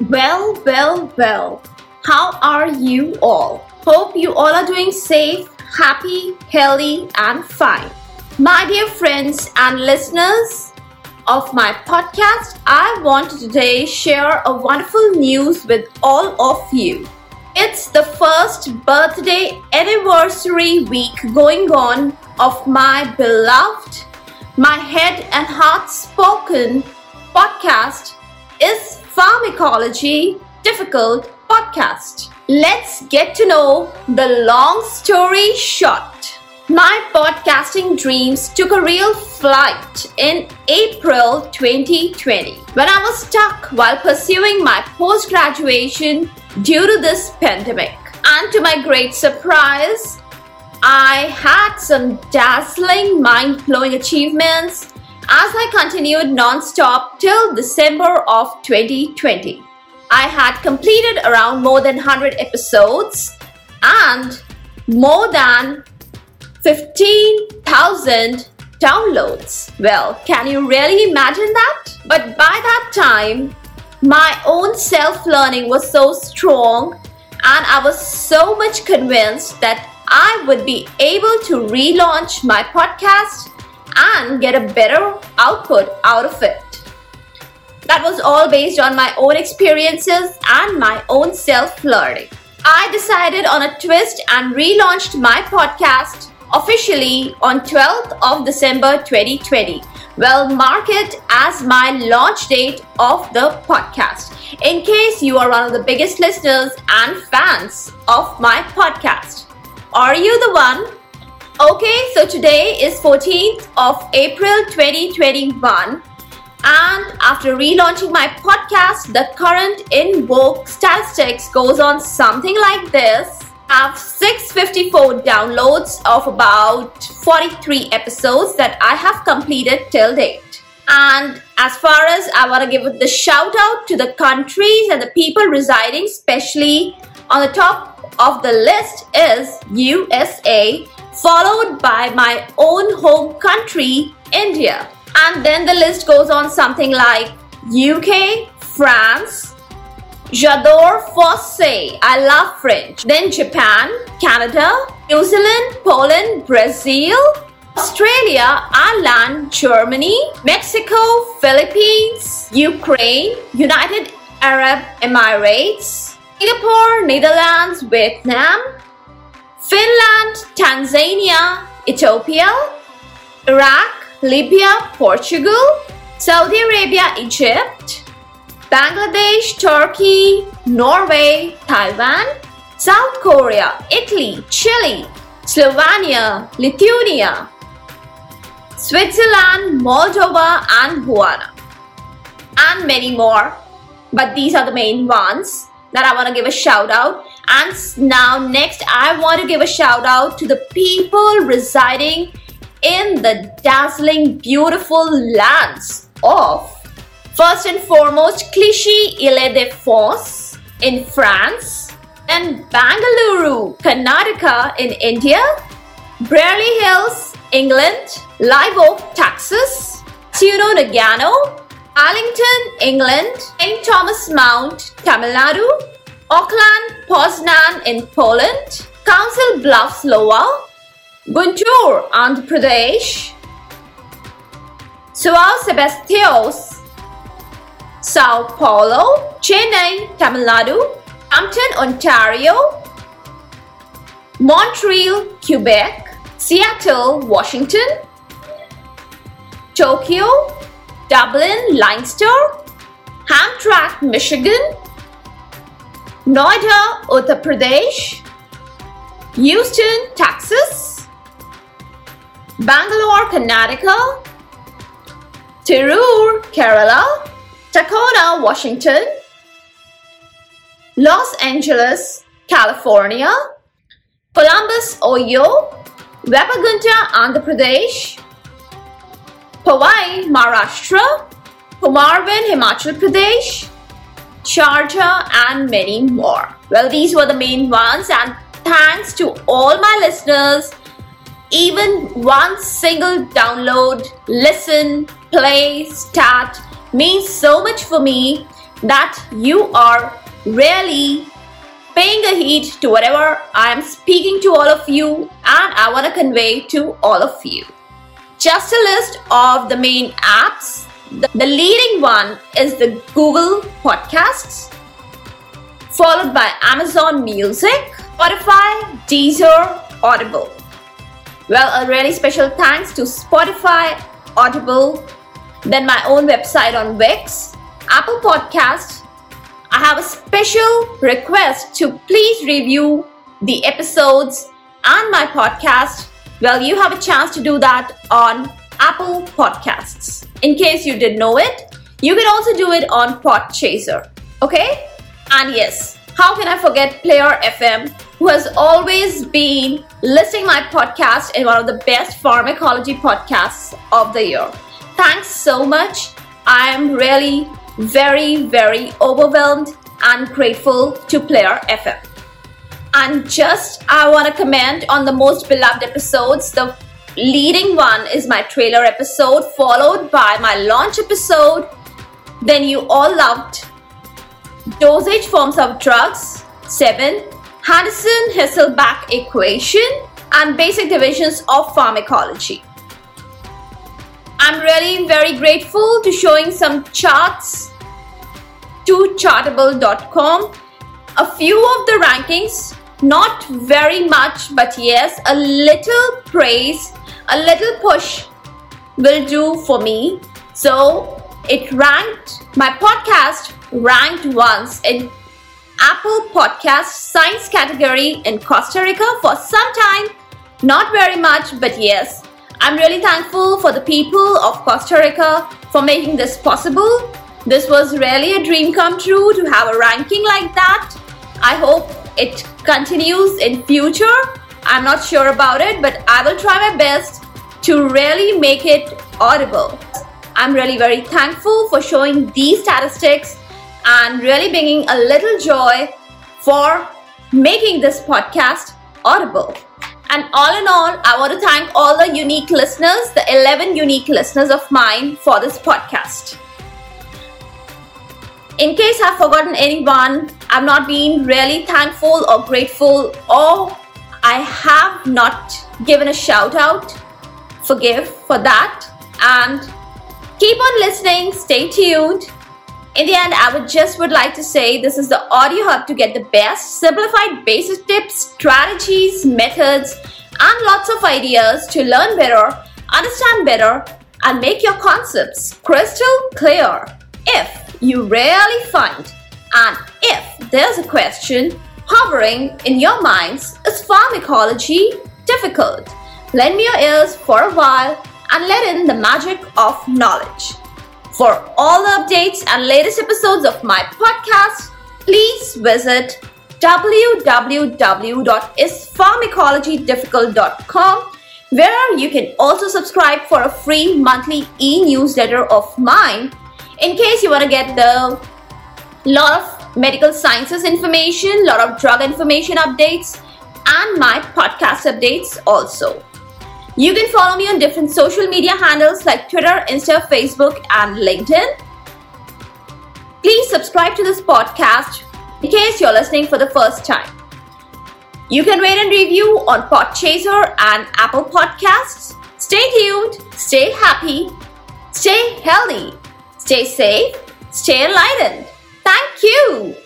Well, well, well. How are you all? Hope you all are doing safe, happy, healthy, and fine. My dear friends and listeners of my podcast, I want to today share a wonderful news with all of you. It's the first birthday anniversary week going on of my beloved, my head and heart spoken podcast is Pharmacology Difficult Podcast. Let's get to know the long story short. My podcasting dreams took a real flight in April 2020 when I was stuck while pursuing my post graduation due to this pandemic. And to my great surprise, I had some dazzling, mind blowing achievements as I continued non stop till December of 2020. I had completed around more than 100 episodes and more than 15,000 downloads. Well, can you really imagine that? But by that time, my own self learning was so strong, and I was so much convinced that I would be able to relaunch my podcast and get a better output out of it. That was all based on my own experiences and my own self learning. I decided on a twist and relaunched my podcast officially on 12th of December 2020 well, mark it as my launch date of the podcast in case you are one of the biggest listeners and fans of my podcast. Are you the one? Okay, so today is 14th of April 2021 and after relaunching my podcast, the current in vogue statistics goes on something like this. I have 654 downloads of about 43 episodes that I have completed till date. And as far as I want to give the shout out to the countries and the people residing, especially on the top of the list is USA, followed by my own home country, India. And then the list goes on something like UK, France, J'adore français. I love French. Then Japan, Canada, New Zealand, Poland, Brazil, Australia, Ireland, Germany, Mexico, Philippines, Ukraine, United Arab Emirates, Singapore, Netherlands, Vietnam, Tanzania, Ethiopia, Iraq, Libya, Portugal, Saudi Arabia, Egypt, Bangladesh, Turkey, Norway, Taiwan, South Korea, Italy, Chile, Slovenia, Lithuania, Switzerland, Moldova, and Guyana, and many more. But these are the main ones that I want to give a shout out. And now, next, I want to give a shout out to the people residing in the dazzling, beautiful lands of First and foremost, Clichy-Île-de-France in France, and Bangalore, Karnataka in India, Brierley Hills, England, Live Oak, Texas, Tuno Nagano, Arlington, England, St. Thomas Mount, Tamil Nadu, Auckland, Poznan in Poland, Council Bluffs, Iowa, Guntur, Andhra Pradesh, São Sebastião, Sao Paulo, Chennai, Tamil Nadu, Brampton, Ontario, Montreal, Quebec, Seattle, Washington, Tokyo, Dublin, Leinster, Hamtramck, Michigan, Noida, Uttar Pradesh, Houston, Texas, Bangalore, Karnataka, Tirur, Kerala, Tacoma, Washington, Los Angeles, California, Columbus, Ohio, Webagunta, Andhra Pradesh, Powai, Maharashtra, Kumarban, Himachal Pradesh, Sharjah, and many more. Well, these were the main ones, and thanks to all my listeners. Even one single download, listen, play, start means so much for me that you are really paying a heed to whatever I am speaking to all of you and I want to convey to all of you. Just a list of the main apps. The, leading one is the Google Podcasts, followed by Amazon Music, Spotify, Deezer, Audible. Well, a really special thanks to Spotify, Audible, then my own website on Wix, Apple Podcast. I have a special request to please review the episodes and my podcast. Well, you have a chance to do that on Apple Podcasts. In case you didn't know it, you can also do it on Podchaser. Okay? And yes, how can I forget Player FM, who has always been listing my podcast in one of the best pharmacology podcasts of the year. Thanks so much. I am really very, very overwhelmed and grateful to Player FM. And just I want to comment on the most beloved episodes. The leading one is my trailer episode, followed by my launch episode. Then you all loved dosage forms of drugs, 7, Henderson Hasselbalch equation, and basic divisions of pharmacology. I'm really very grateful to showing some charts to chartable.com. A few of the rankings, not very much, but yes, a little praise, a little push will do for me. So it ranked, my podcast ranked once in Apple Podcast Science category in Costa Rica for some time. Not very much, but yes, I'm really thankful for the people of Costa Rica for making this possible. This was really a dream come true to have a ranking like that. I hope it continues in future. I'm not sure about it, but I will try my best to really make it audible. I'm really very thankful for showing these statistics and really bringing a little joy for making this podcast audible. And all in all, I want to thank all the unique listeners, the 11 unique listeners of mine for this podcast. In case I've forgotten anyone, I've not been really thankful or grateful, or I have not given a shout out, forgive for that. And keep on listening, stay tuned. In the end, I would just would like to say this is the audio hub to get the best simplified basic tips, strategies, methods, and lots of ideas to learn better, understand better, and make your concepts crystal clear. If you really find and if there's a question hovering in your minds, is pharmacology difficult? Lend me your ears for a while and let in the magic of knowledge. For all the updates and latest episodes of my podcast, please visit www.ispharmacologydifficult.com where you can also subscribe for a free monthly e-newsletter of mine in case you want to get the lot of medical sciences information, lot of drug information updates and my podcast updates also. You can follow me on different social media handles like Twitter, Insta, Facebook, and LinkedIn. Please subscribe to this podcast in case you're listening for the first time. You can rate and review on Podchaser and Apple Podcasts. Stay tuned, stay happy, stay healthy, stay safe, stay enlightened. Thank you.